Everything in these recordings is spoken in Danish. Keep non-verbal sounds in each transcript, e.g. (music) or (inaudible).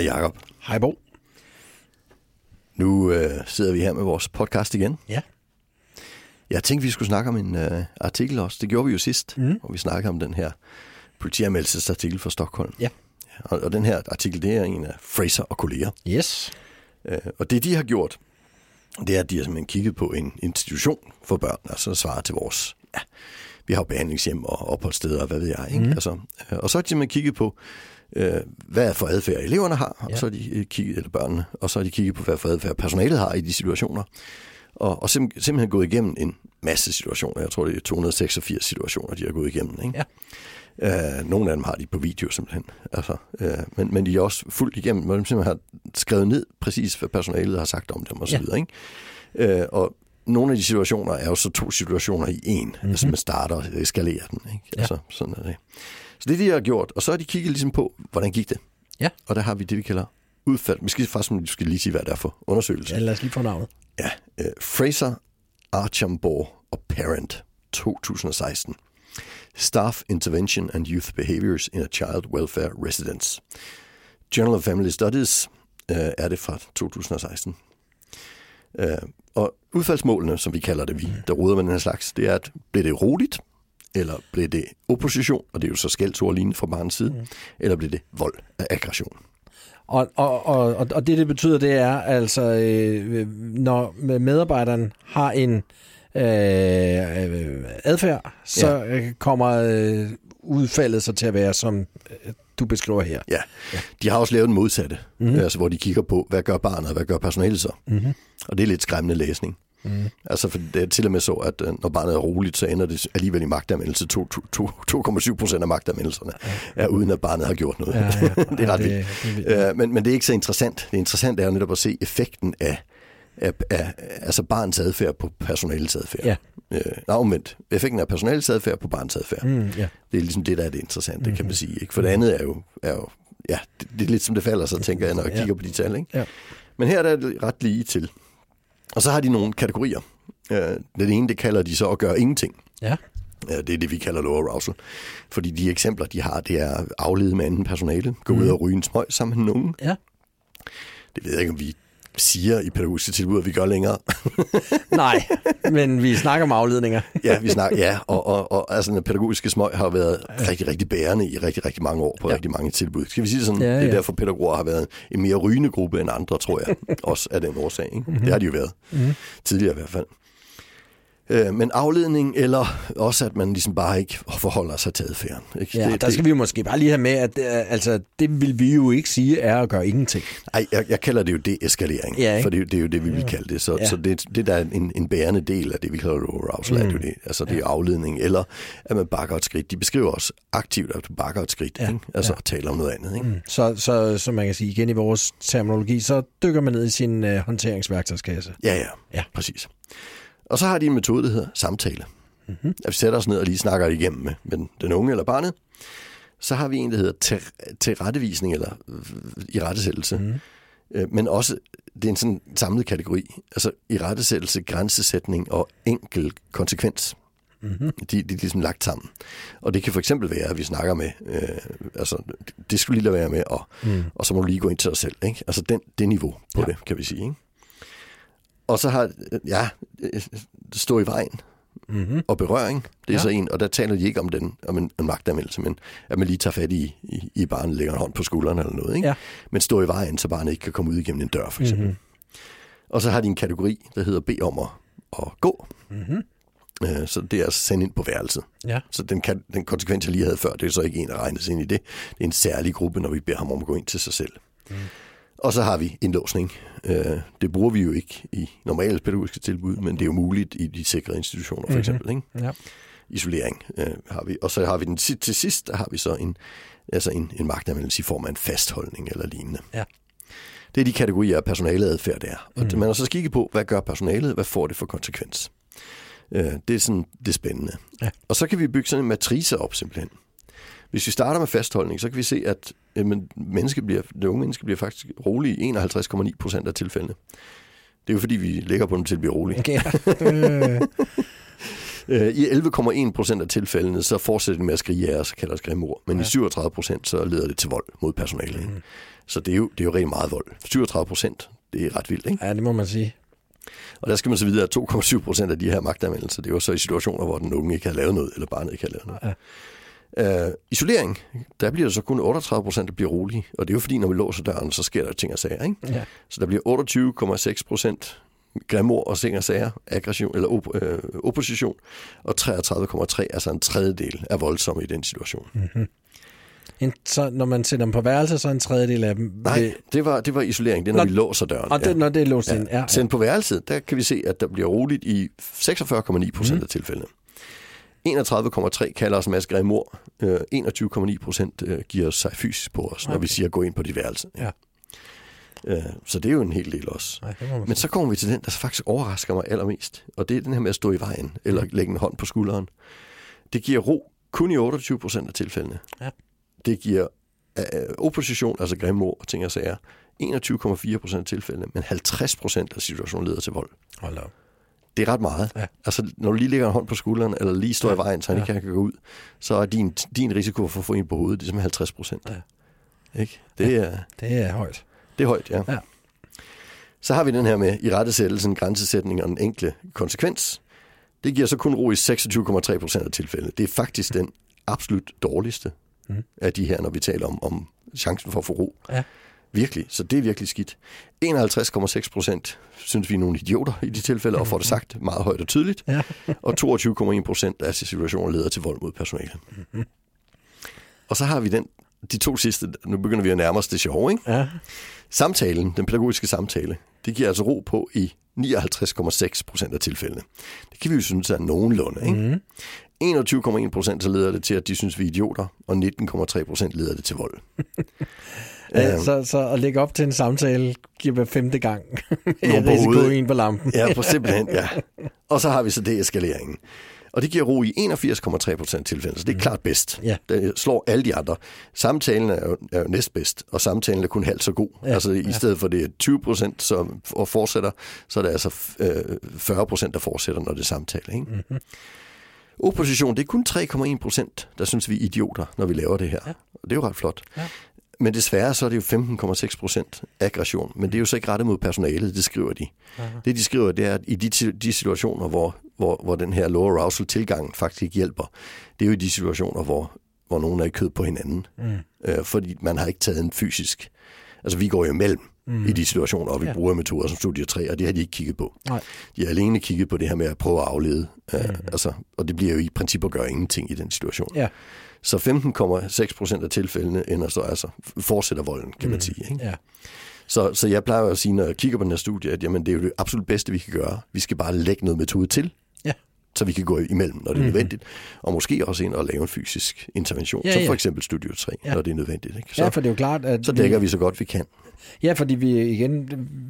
Hej Jacob. Hej Bo. Nu øh, sidder vi her med vores podcast igen. Ja. Jeg tænkte, vi skulle snakke om en øh, artikel også. Det gjorde vi jo sidst, mm. hvor vi snakkede om den her politianmeldelsesartikel fra Stockholm. Ja. Og, og den her artikel, det er en af Fraser og kolleger. Yes. Øh, og det, de har gjort, det er, at de har simpelthen kigget på en institution for børn, altså svarer til vores... Ja, vi har jo behandlingshjem og opholdssteder og hvad ved jeg. Ikke? Mm. Altså, øh, og så har de simpelthen kigget på, øh, hvad er for adfærd eleverne har, ja. og så har de øh, kigget, eller børnene, og så har de kigget på, hvad for adfærd personalet har i de situationer. Og, og sim- simpelthen gået igennem en masse situationer. Jeg tror, det er 286 situationer, de har gået igennem. Ikke? Ja. Øh, nogle af dem har de på video simpelthen. Altså, øh, men, men de er også fuldt igennem, hvor de simpelthen har skrevet ned præcis, hvad personalet har sagt om dem osv. Ja. Ja. Ikke? Øh, og nogle af de situationer er jo så to situationer i en, mm-hmm. altså man starter og eskalerer den. Ikke? Ja. Altså, sådan er det. Så det er det, de har gjort. Og så har de kigget ligesom på, hvordan gik det? Ja. Og der har vi det, vi kalder udfald. Vi skal faktisk vi skal lige sige, hvad det er for undersøgelse. Ja, lad os lige få navnet. Ja, uh, Fraser, Archambault og Parent 2016. Staff Intervention and Youth Behaviors in a Child Welfare Residence. Journal of Family Studies uh, er det fra 2016. Uh, og udfaldsmålene, som vi kalder det, vi der ruder med den her slags, det er, at bliver det roligt, eller bliver det opposition, og det er jo så skældsord lignende fra barnets side, mm. eller bliver det vold af aggression. Og, og, og, og det, det betyder, det er altså, øh, når medarbejderen har en øh, øh, adfærd, så ja. kommer øh, udfaldet så til at være, som øh, du beskriver her. Ja. de har også lavet den modsatte, mm-hmm. altså, hvor de kigger på, hvad gør barnet, og hvad gør personalet så? Mm-hmm. Og det er lidt skræmmende læsning. Mm. Altså, for det er til og med så, at øh, når barnet er roligt, så ender det alligevel i magtanvendelse. 2,7 procent af magtanvendelserne er uden, at barnet har gjort noget. Ja, ja. (laughs) det er ret det, vildt. det, det, men, men det er ikke så interessant. Det interessante er jo netop at se effekten af, af, af altså barnets adfærd på personalets adfærd. Ja. Øh, nej, omvendt. Effekten af personalets adfærd på barnets adfærd. Mm, ja. Det er ligesom det, der er det interessante, mm-hmm. kan man sige. Ikke? For det andet er jo, er jo ja, det, det er lidt som det falder, så tænker jeg, når jeg Ja. kigger på de tal. Ikke? Ja. Men her er det ret lige til. Og så har de nogle kategorier. Øh, Den ene, det kalder de så at gøre ingenting. Ja. Det er det, vi kalder low arousal. Fordi de eksempler, de har, det er aflede med anden personale, gå ud og ryge en smøg sammen med nogen. ja. Det ved jeg ikke, om vi siger i pædagogiske tilbud, at vi gør længere. (laughs) Nej, men vi snakker om afledninger. (laughs) ja, vi snakker, ja, og, og, og altså, den pædagogiske smøg har været rigtig, rigtig bærende i rigtig, rigtig mange år på Ja. ja. rigtig mange tilbud. Skal vi sige det sådan? Ja, Det er ja. derfor, pædagoger har været en mere rygende gruppe end andre, tror jeg. (laughs) Også af den årsag. Ikke? Mhm. Mm-hmm. Det har de jo været. Mm-hmm. Tidligere i hvert fald. Øh, men afledning, eller også at man ligesom bare ikke forholder sig til adfærden. Ikke? Ja, det, der skal vi jo måske bare lige have med, at øh, altså, det vil vi jo ikke sige er at gøre ingenting. Ej, jeg, jeg kalder det jo deeskalering, Ja, ikke? for det, er jo- det er jo det, vi vil kalde det. Så, Ja. så det, det der er en, en bærende del af det, vi kalder arousal, mm. er det jo det. Altså det er afledning, eller at man bakker et skridt. De beskriver også aktivt, at du bakker et skridt, Ja, ikke? altså ja. taler om noget andet. Ikke? Mm. Så, så, så man kan sige igen i vores terminologi, så dykker man ned i sin øh, håndteringsværktøjskasse. Ja, ja, Ja. ja, præcis. Og så har de en metode, der hedder samtale. Mm-hmm. At vi sætter os ned og lige snakker det igennem med, med den, unge eller barnet. Så har vi en, der hedder til, tilrettevisning eller øh, i rettesættelse. Mm. Men også, det er en sådan samlet kategori. Altså i rettesættelse, grænsesætning og enkel konsekvens. Mm-hmm. De, de er ligesom lagt sammen. Og det kan for eksempel være, at vi snakker med, øh, altså det skulle lige lade være med, og, mm. og så må du lige gå ind til dig selv. Ikke? Altså den, det niveau på ja. det, kan vi sige. Ikke? Og så har, ja, stå i vejen Mm-hmm. og berøring, det er Ja. så en, og der taler de ikke om, den, om en, en magtanvendelse, men at man lige tager fat i, i, i barnet, lægger en hånd på skulderen eller noget. Ikke? Ja. Men stå i vejen, så barnet ikke kan komme ud igennem en dør, for eksempel. Mhm. Mm-hmm. Og så har de en kategori, der hedder bed om at, at gå. Mm-hmm. Øh, Så det er at sende ind på værelset. Ja. Så den, kan, den konsekvens, jeg lige havde før, det er så ikke en, der regnes ind i det. Det er en særlig gruppe, når vi beder ham om at gå ind til sig selv. Mm. Og så har vi indlåsning. Øh, Det bruger vi jo ikke i normale pædagogiske tilbud, men det er jo muligt i de sikrede institutioner, for Mhm. eksempel. Ikke? Ja. Isolering øh, har vi. Og så har vi den til sidst, der har vi så en, altså en, en magtanvendelse i form af en fastholdning eller lignende. Ja. Det er de kategorier af personaleadfærd, der er. Og mm. man har så kigget på, hvad gør personalet, hvad får det for konsekvens. Øh, det er sådan, det er spændende. Ja. Og så kan vi bygge sådan en matrice op simpelthen. Hvis vi starter med fastholdning, så kan vi se, at jamen, menneske bliver, det unge menneske bliver faktisk rolig i 51,9 procent af tilfældene. Det er jo fordi, vi lægger på dem til at blive rolige. Okay. (laughs) Øh, I 11,1 procent af tilfældene, så fortsætter det med at skrige af os og kalder os grimme ord. Men ja. i 37 procent, så leder det til vold mod personalet. Mm. Så det er, jo, det er jo rigtig meget vold. 37 procent, det er ret vildt, ikke? Ja, det må man sige. Og der skal man så videre, at 2,7 procent af de her magtanvendelser, det er jo så i situationer, hvor den unge ikke har lavet noget, eller barnet ikke har lavet noget. Ja. Uh, isolering, der bliver det så kun 38 procent, der bliver rolige. Og det er jo fordi, når vi låser døren, så sker der ting og sager, ikke? Ja. Så der bliver 28,6 procent grimord og ting og sager, aggression eller op, øh, opposition, og 33,3, altså en tredjedel, er voldsomme i den situation. Mm-hmm. En, så når man sætter dem på værelse, så er en tredjedel af dem... Nej, vil- det var, det var isolering, det er, når, Nå, vi låser døren. Og det, når det er låst ind, ja. Sendt på værelset, der kan vi se, at der bliver roligt i 46,9 procent Mhm. af tilfældene. 31,3 kalder os ord. Øh, 21,9 procent øh, giver sig fysisk på os, når Okay. vi siger, gå ind på dit værelse. Ja. Øh, så det er jo en hel del også. Man Men så kommer vi til den, der faktisk overrasker mig allermest. Og det er den her med at stå i vejen, eller lægge en hånd på skulderen. Det giver ro kun i 28 procent af tilfældene. Ja. Det giver øh, opposition, altså grimme ord og ting og sager, 21,4 procent af tilfældene, men 50 procent af situationen leder til vold. Hold op. Det er ret meget. Ja. Altså, når du lige lægger en hånd på skulderen, eller lige står Ja. i vejen, så han ikke kan gå ud, så er din, din risiko for at få en på hovedet, det er simpelthen 50 procent. Ja. Ikke? Det, er, Det er højt. det er højt, ja. Ja. Så har vi den her med i rettesættelsen, grænsesætning og den enkle konsekvens. Det giver så kun ro i 26,3 procent af tilfælde. Det er faktisk den absolut dårligste Mhm. af de her, når vi taler om, om chancen for at få ro. Ja. Virkelig, så det er virkelig skidt. 51,6 procent synes vi er nogle idioter i de tilfælde, og får det sagt meget højt og tydeligt. Ja. (laughs) Og 22,1 procent af situationer leder til vold mod personale. Og så har vi den, de to sidste, nu begynder vi at nærme os det sjove, ikke? Ja. Samtalen, den pædagogiske samtale, det giver altså ro på i 59,6 procent af tilfældene. Det kan vi jo synes er nogenlunde, ikke? Mm. 21,1 procent så leder det til, at de synes, vi er idioter, og 19,3 procent leder det til vold. (laughs) Ja, Øhm, så, så at lægge op til en samtale giver hver femte gang (laughs) Nogen på hovedet. en på lampen. Ja, på simpelthen, ja. (laughs) Og så har vi så deeskaleringen. Og det giver ro i 81,3 procent tilfælde, så det er klart bedst. Ja. Det slår alle de andre. Samtalen er jo, er jo næstbedst, og samtalen er kun halvt så god. Ja, altså i ja. stedet for det er 20 procent, som og fortsætter, så er det altså øh, 40 procent, der fortsætter, når det er samtale. Ikke? Mm-hmm. Opposition, det er kun 3,1 procent, der synes, vi er idioter, når vi laver det her. Ja. Og det er jo ret flot. Ja. Men desværre så er det jo 15,6 procent aggression. Men det er jo så ikke rettet mod personalet, det skriver de. Aha. Det de skriver, det er, at i de, de situationer, hvor, hvor, hvor den her low arousal tilgang faktisk hjælper, det er jo i de situationer, hvor, hvor nogen er i kød på hinanden. Mm. Øh, fordi man har ikke taget en fysisk... Altså vi går jo imellem mm. i de situationer, og vi Ja. bruger metoder som studie 3, og det har de ikke kigget på. Nej. De har alene kigget på det her med at prøve at aflede. Mm. Øh, altså, og det bliver jo i princippet at gøre ingenting i den situation. Ja. Så 15,6 procent af tilfældene ender så altså fortsætter volden, kan man Mm. sige. Ikke? Ja. Så, så jeg plejer at sige, når jeg kigger på den her studie, at jamen, det er jo det absolut bedste, vi kan gøre. Vi skal bare lægge noget metode til, Ja. så vi kan gå imellem, når det er mm-hmm. nødvendigt. Og måske også ind og lave en fysisk intervention, Ja, ja, som for eksempel Studio 3, Ja. ja. når det er nødvendigt. Ikke? Så, ja, for det er jo klart, at... så dækker vi så godt vi kan. Ja, fordi vi igen,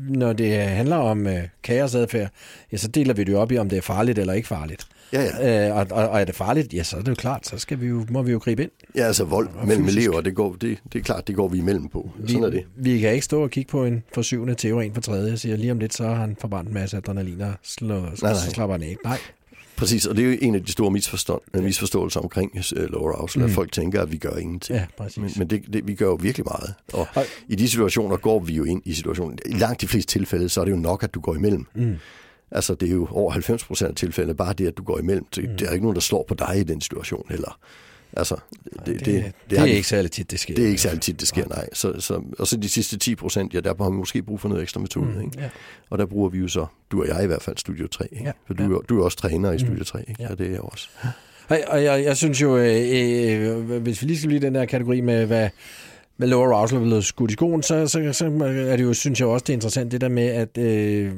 når det handler om øh, kaosadfærd, ja, så deler vi det jo op i, om det er farligt eller ikke farligt. Ja, ja. Øh, og, og, og er det farligt, ja, så er det jo klart, så skal vi jo, må vi jo gribe ind. ja altså vold Og mellem fysisk. elever, det, går, det, det er klart, det går vi imellem på. Vi, Sådan er det. vi kan ikke stå og kigge på en for syvende til en for tredje og siger, lige om lidt, så har han forbrændt en masse adrenalin og slår, nej, nej. så slapper han af. Nej, Præcis, og det er jo en af de store misforstånd, misforståelser omkring uh, lower arousal, mm. Mm. at folk tænker, at vi gør ingenting. ja, præcis. Men, men det, det, vi gør jo virkelig meget. Og Og- i de situationer går vi jo ind i situationen. I langt de fleste tilfælde, så er det jo nok, at du går imellem. Mm. Altså, det er jo over 90 procent af tilfældene, bare det, at du går imellem. Det, mm. det er ikke nogen, der slår på dig i den situation heller. Altså, det, det, det, det, det, har er ikke særlig tit, det sker. det er ikke særlig tit, det sker, nej. Så, så, og så de sidste 10 procent, ja, der har vi måske brug for noget ekstra metode. Mm. Ikke? Ja. Og der bruger vi jo så, du og jeg i hvert fald, Studio 3. Ikke? Ja, For du, ja. er- du er også træner i Studio 3, ikke? Ja. og det er jeg også. Og, og jeg, jeg synes jo, øh, øh, hvis vi lige skal blive den der kategori med, hvad, med lower arousal er blevet skudt i skoen, så, så, så er det jo, synes jeg også, det er interessant, det der med, at, øh,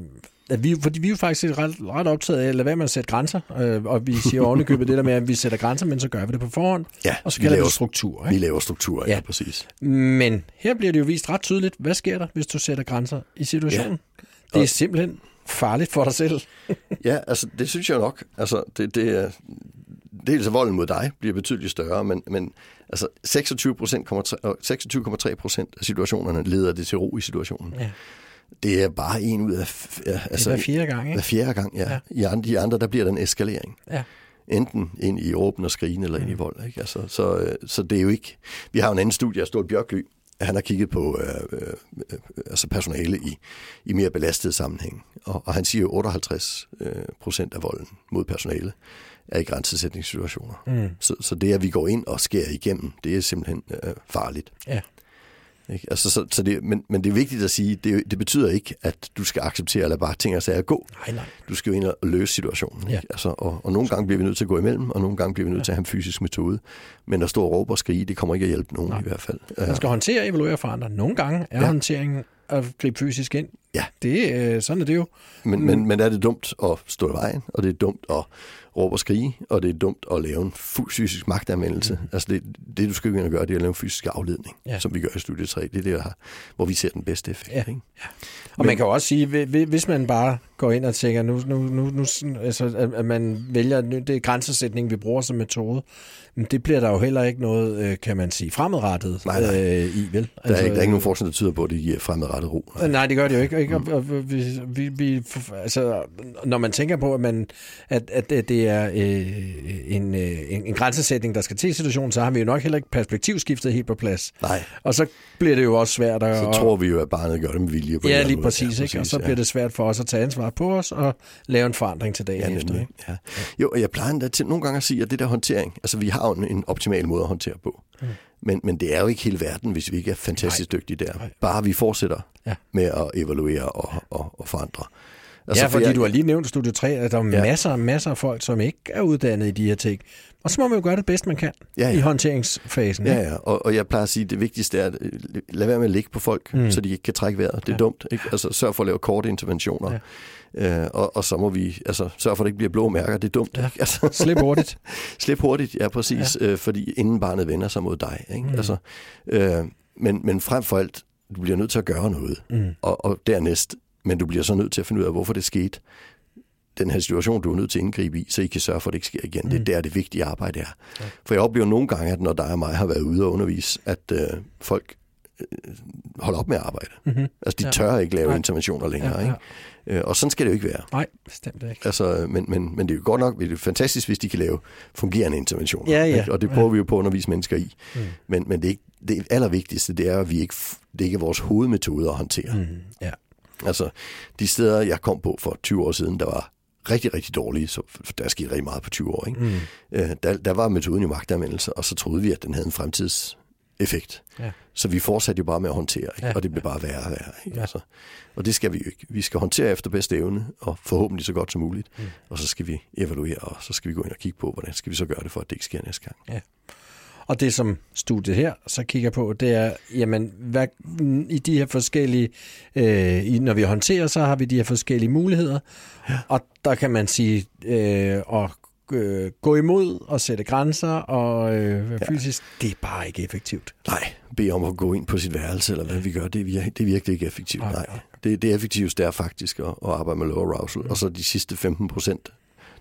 at vi, fordi vi er jo faktisk ret, ret optaget af at lade være med at sætte grænser, øh, og vi siger ovenikøbet det der med, at vi sætter grænser, men så gør vi det på forhånd, Ja, og så kalder vi laver, det struktur. vi Ikke? laver strukturer, ja. Ja. ja, præcis. Men her bliver det jo vist ret tydeligt, hvad sker der, hvis du sætter grænser i situationen? Det er simpelthen farligt for dig selv. (laughs) Ja, altså det synes jeg nok. Altså det, det er, dels volden mod dig bliver betydeligt større, men, men altså 26 26,3 procent af situationerne leder det til ro i situationen. Ja. Det er bare en ud af... Ja, Altså, altså, det er hver fjerde gang, hver ikke? fjerde gang, ja. Ja. I andre, de andre, der bliver der en eskalering. Ja. Enten ind i råben og skrigen, eller ind Mm. i vold. Ikke? Altså, så, øh, så det er jo ikke... Vi har jo en anden studie af Stål Bjørkly, han har kigget på øh, øh, altså personale i, i mere belastede sammenhæng. Og, og han siger jo, 58 øh, procent af volden mod personale er i grænsesætningssituationer. Mm. Så, så det, at vi går ind og skærer igennem, det er simpelthen øh, farligt. Ja. Ikke? Altså, så, så det, men, men det er vigtigt at sige, det, det betyder ikke, at du skal acceptere eller bare ting og sager gå. Nej, nej. Du skal jo ind og løse situationen. Ja. Ikke? Altså, og, og nogle gange bliver vi nødt til at gå imellem, og nogle gange bliver vi nødt ja. til at have en fysisk metode. Men at stå og råbe og skrige, det kommer ikke at hjælpe nogen Nej. i hvert fald. Man skal håndtere og evaluere for andre. Nogle gange er Ja. ja. håndteringen at gribe fysisk ind. Ja. Det, øh, sådan er det jo. Men, men, men er det dumt at stå i vejen, og det er dumt at råbe og skrige, og det er dumt at lave en fuld fysisk magtanvendelse. Mm. Altså det, det, du skal ind og gøre, det er at lave en fysisk afledning, Ja. ja. som vi gør i studie 3. Det er det, har- hvor vi ser den bedste effekt. Ja. Ikke? Og men, man kan jo også sige, hvi- hvi- hvis man bare går ind og tænker, nu, nu, nu, nu altså, at- at man vælger, det er grænsesætning, vi bruger som metode, men det bliver der jo heller ikke noget, øh, kan man sige, fremadrettet Nej, nej. Øh, i, vel? Der, er ikke, der er ikke nogen forskning, der tyder på, at det giver fremadrettet ro. Øh, Nej, det gør det jo ikke. ikke? Og, og, vi, vi, vi, altså, når man tænker på, at, man, at, at det er øh, en, øh, en, en grænsesætning, der skal til situationen, så har vi jo nok heller ikke perspektivskiftet helt på plads. Nej, Og så bliver det jo også svært at... så tror vi jo, at barnet gør det med vilje. På Ja, lige præcis, måde. ikke? Og så bliver det svært for os at tage ansvar på os og lave en forandring til dagen Ja, efter. Ikke? Ja. Jo, og jeg plejer endda til nogle gange at sige, at det der håndtering, altså vi har jo en, en optimal måde at håndtere på. Mm. Men, men det er jo ikke hele verden, hvis vi ikke er fantastisk dygtige der. Nej. Bare vi fortsætter Ja. med at evaluere og, og, og forandre. Altså, ja, for fordi jeg- du har lige nævnt Studio 3, at der er Ja. masser og masser af folk, som ikke er uddannet i de her ting. Og så må man jo gøre det bedst, man kan Ja, ja. i håndteringsfasen. Ja, ja, og, og jeg plejer at sige, at det vigtigste er, at øh, lad være med at ligge på folk, mm. så de ikke kan trække vejret. Det er ja. dumt. Ikke? Altså sørg for at lave korte interventioner. Ja. Øh, og, og så må vi altså, sørge for, at det ikke bliver blå mærker. Det er dumt. Ja. Ikke? Altså, Slip (laughs) hurtigt. Slip hurtigt, ja præcis, ja. Øh, fordi inden barnet vender sig mod dig. Ikke? Mm. Altså, øh, men, men frem for alt, du bliver nødt til at gøre noget. Mm. Og, og dernæst, men du bliver så nødt til at finde ud af, hvorfor det skete. Den her situation, du er nødt til at indgribe i, så I kan sørge for, at det ikke sker igen. Mm. Det er der, det vigtige arbejde er. Ja. For jeg oplever nogle gange, at når dig og mig har været ude og undervise, at øh, folk øh, holder op med at arbejde. Mm-hmm. Altså, de Ja. tør ikke lave Nej. interventioner længere. Ja, ja. Ikke? Øh, og sådan skal det jo ikke være. Nej, bestemt ikke. Altså, men, men, men det er jo godt nok, det er fantastisk, hvis de kan lave fungerende interventioner. Ja, ja. Ikke? Og det prøver vi jo på at undervise mennesker i. Mm. Men, men det, er ikke, det allervigtigste, det er, at vi ikke, det ikke er vores hovedmetode at håndtere. Mm. Mm, ja. Altså, de steder, jeg kom på for 20 år siden, der var rigtig, rigtig dårlige, så der skete rigtig meget på 20 år. Ikke? Mm. Øh, der, der var metoden i magtanvendelse, og så troede vi, at den havde en fremtidseffekt. Ja. Så vi fortsatte jo bare med at håndtere, ikke? Ja, og det blev bare værre og værre. Ikke? Ja. Altså, og det skal vi jo ikke. Vi skal håndtere efter bedste evne, og forhåbentlig så godt som muligt. Mm. Og så skal vi evaluere, og så skal vi gå ind og kigge på, hvordan skal vi så gøre det, for at det ikke sker næste gang. Og det, som studiet her så kigger på, det er, jamen, hvad, i de her forskellige, øh, i, når vi håndterer, så har vi de her forskellige muligheder. Ja. Og der kan man sige, øh, at øh, gå imod og sætte grænser og øh, ja. fysisk, det er bare ikke effektivt. Nej, bede om at gå ind på sit værelse, eller hvad vi gør, det er, vir- det er virkelig ikke effektivt. Nej, Nej. Det, det effektivste er faktisk at, at arbejde med low arousal, mm. og så de sidste 15 procent,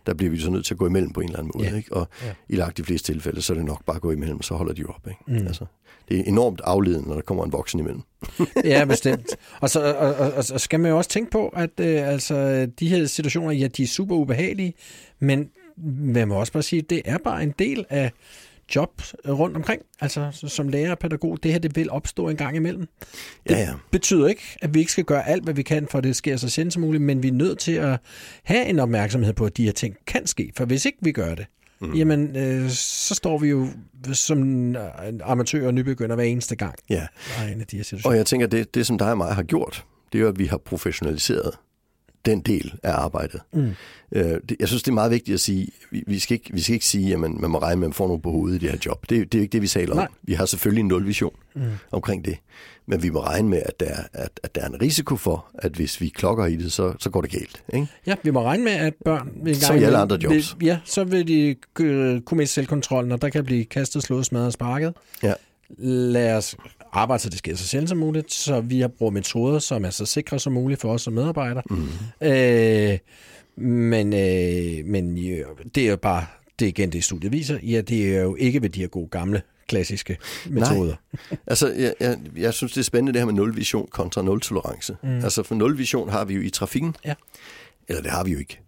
der bliver vi så nødt til at gå imellem på en eller anden måde. Ja. Ikke? Og Ja. i langt de fleste tilfælde, så er det nok bare at gå imellem, så holder de op. Ikke? Mm. Altså, det er enormt afledende, når der kommer en voksen imellem. (laughs) Ja, bestemt. Og så og, og, og, og skal man jo også tænke på, at øh, altså, de her situationer, ja, de er super ubehagelige, men man må også bare sige, at det er bare en del af job rundt omkring. Altså som lærer og pædagog, det her det vil opstå en gang imellem. Det Ja, ja. betyder ikke, at vi ikke skal gøre alt, hvad vi kan, for at det sker så sjældent som muligt, men vi er nødt til at have en opmærksomhed på, at de her ting kan ske. For hvis ikke vi gør det, mm. jamen øh, så står vi jo som amatør og nybegynder hver eneste gang. ja. En af de her situationer. Og jeg tænker, det, det som dig og mig har gjort, det er jo, at vi har professionaliseret den del af arbejdet. Mm. Øh, det, jeg synes, det er meget vigtigt at sige, vi, vi, skal, ikke, vi skal ikke sige, at man, man må regne med, at man får nogen på hovedet i det her job. Det, det er ikke det, vi taler Nej. om. Vi har selvfølgelig en nulvision mm. omkring det. Men vi må regne med, at der, er, at, at der er en risiko for, at hvis vi klokker i det, så, så går det galt. Ikke? Ja, vi må regne med, at børn... Gang Som i alle andre jobs. Vil, ja, så vil de øh, kunne miste selvkontrollen, og der kan blive kastet, slået, smadret og sparket. Ja. Lad os arbejde, så det sker så sjældent som muligt, så vi har brugt metoder, som er så sikre som muligt for os som medarbejdere. Mm. Øh, men øh, men jo, det er jo bare, det er igen det studiet viser, ja, det er jo ikke ved de her gode gamle klassiske metoder. Altså, jeg, jeg, jeg synes, det er spændende det her med nulvision kontra nul-tolerance. Mm. Altså, for nulvision har vi jo i trafikken. Ja. Eller det har vi jo ikke.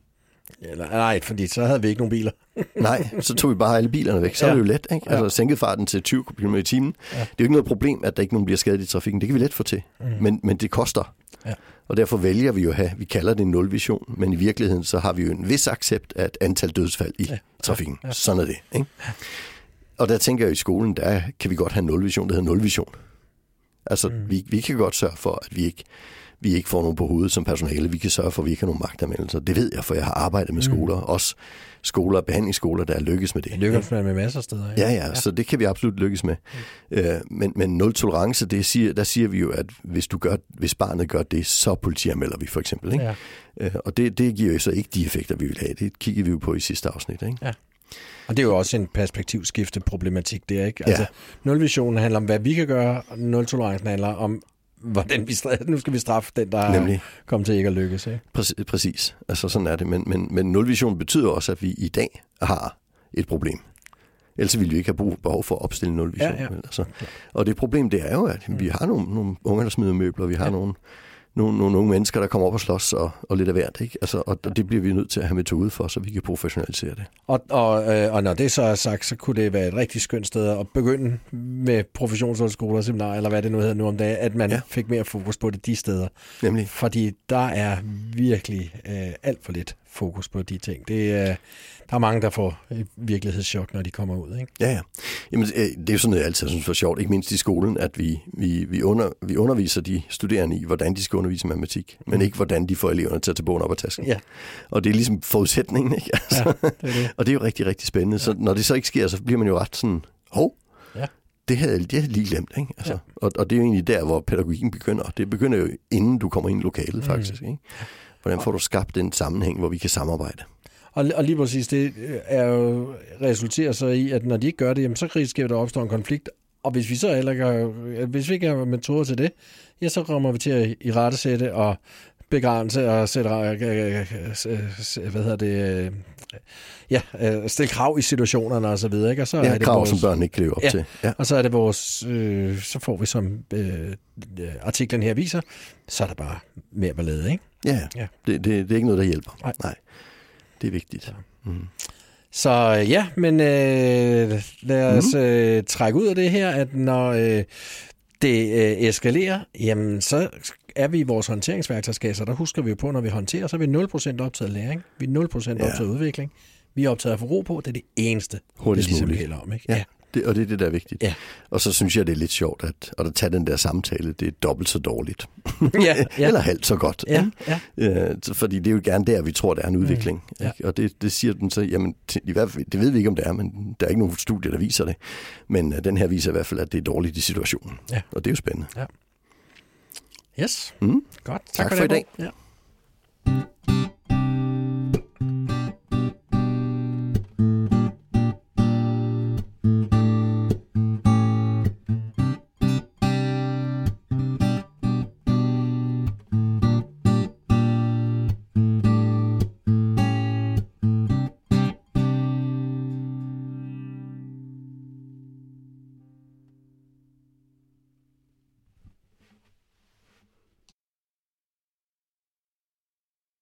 Eller, nej, fordi så havde vi ikke nogen biler. (laughs) Nej, så tog vi bare alle bilerne væk. Så ja. er det jo let, ikke? Altså sænkede farten til 20 km i timen. Ja. Det er jo ikke noget problem, at der ikke nogen bliver skadet i trafikken. Det kan vi let få til. Mm. Men, men det koster. Ja. Og derfor vælger vi jo at have, vi kalder det en nulvision, men i virkeligheden så har vi jo en vis accept af et antal dødsfald i ja. trafikken. Ja. Sådan er det. Ikke? Og der tænker jeg i skolen, der kan vi godt have en nulvision, der hedder nulvision. Altså, mm. vi, vi kan godt sørge for, at vi ikke, vi ikke får nogen på hovedet som personale. Vi kan sørge for, at vi ikke har nogen magtanvendelser. Det ved jeg, for jeg har arbejdet med mm. skoler. Også skoler og behandlingsskoler, der er lykkes med det. Lykkes med, med masser af steder. Ja. Ja, ja, ja, så det kan vi absolut lykkes med. Mm. Øh, men, men nul tolerance, det siger, der siger vi jo, at hvis, du gør, hvis barnet gør det, så politianmelder vi for eksempel. Ikke? Ja. Øh, og det, det giver jo så ikke de effekter, vi vil have. Det kigger vi jo på i sidste afsnit. Ikke? Ja. Og det er jo også en perspektivskifte problematik der, ikke? Altså, ja. nulvisionen handler om, hvad vi kan gøre, og nul-tolerancen handler om, hvordan vi nu skal vi straffe den, der Nemlig. kommet til ikke at lykkes. Ikke? Præcis, præcis. Altså sådan er det. Men, men, men nulvision betyder også, at vi i dag har et problem. Ellers ville vi ikke have behov for at opstille nulvision. Ja, ja. Altså. Og det problem, det er jo, at vi har nogle, nogle unge, der smider møbler, vi har ja. nogle nogle, nogle unge mennesker, der kommer op og slås og, og lidt af hvert. Ikke? Altså, og det bliver vi nødt til at have metode for, så vi kan professionalisere det. Og, og, øh, og når det så er sagt, så kunne det være et rigtig skønt sted at begynde med professionshøjskoler og seminarer, eller hvad det nu hedder nu om dagen, at man ja. fik mere fokus på det de steder. Nemlig. Fordi der er virkelig øh, alt for lidt fokus på de ting. Det, øh, der er mange, der får virkelighedschok, når de kommer ud. Ikke? Ja, ja. Jamen, øh, det er jo sådan noget, jeg altid synes var sjovt, ikke mindst i skolen, at vi, vi, vi, under, vi underviser de studerende i, hvordan de skal undervise matematik, men ikke hvordan de får eleverne til at tage bogen op af tasken. Ja. Og det er ligesom forudsætningen, ikke? Altså, ja, det er det. og det er jo rigtig, rigtig spændende. Ja. Så når det så ikke sker, så bliver man jo ret sådan, hov, ja. det havde jeg lige glemt. Ikke? Altså, ja. og, og det er jo egentlig der, hvor pædagogikken begynder. Det begynder jo, inden du kommer ind i lokalet, mm. faktisk. Ikke? Hvordan får du skabt den sammenhæng, hvor vi kan samarbejde? Og, og lige præcis, det er jo, resulterer så i, at når de ikke gør det, jamen, så risikerer der opstår en konflikt. Og hvis vi så heller ikke hvis vi ikke har metoder til det, ja, så kommer vi til at i rette sætte og begrænse og sætte, hvad hedder det, ja, stille krav i situationerne og så videre. Ikke? Og så ja, er det krav, vores, som børn ikke lever op ja, til. Ja. Og så er det vores, øh, så får vi som øh, artiklen her viser, så er der bare mere ballade, ikke? Ja, ja. Det, det, det er ikke noget, der hjælper. Nej. Nej. Det er vigtigt. Mm. Så ja, men øh, lad os mm. øh, trække ud af det her, at når øh, det øh, eskalerer, jamen så er vi i vores håndteringsværktøjskasse, der husker vi jo på, når vi håndterer, så er vi 0% optaget læring, vi er 0% optaget ja. udvikling, vi er optaget af få ro på, det er det eneste, Hurtigst det ligesom vi om. Ikke? Ja. ja. Det, og det er det, der er vigtigt. Ja. Og så synes jeg, det er lidt sjovt, at, at tage den der samtale, det er dobbelt så dårligt. Ja, (laughs) ja. Eller halvt så godt. Ja, ja. Ja, fordi det er jo gerne der, vi tror, der er en udvikling. Mm, ja. Ikke? Og det, det siger den så, jamen, i hvert fald, det ved vi ikke, om det er, men der er ikke nogen studier, der viser det. Men uh, den her viser i hvert fald, at det er dårligt i situationen. Ja. Og det er jo spændende. Ja. Yes, mm. godt. Tak, tak for, for i dag. Ja.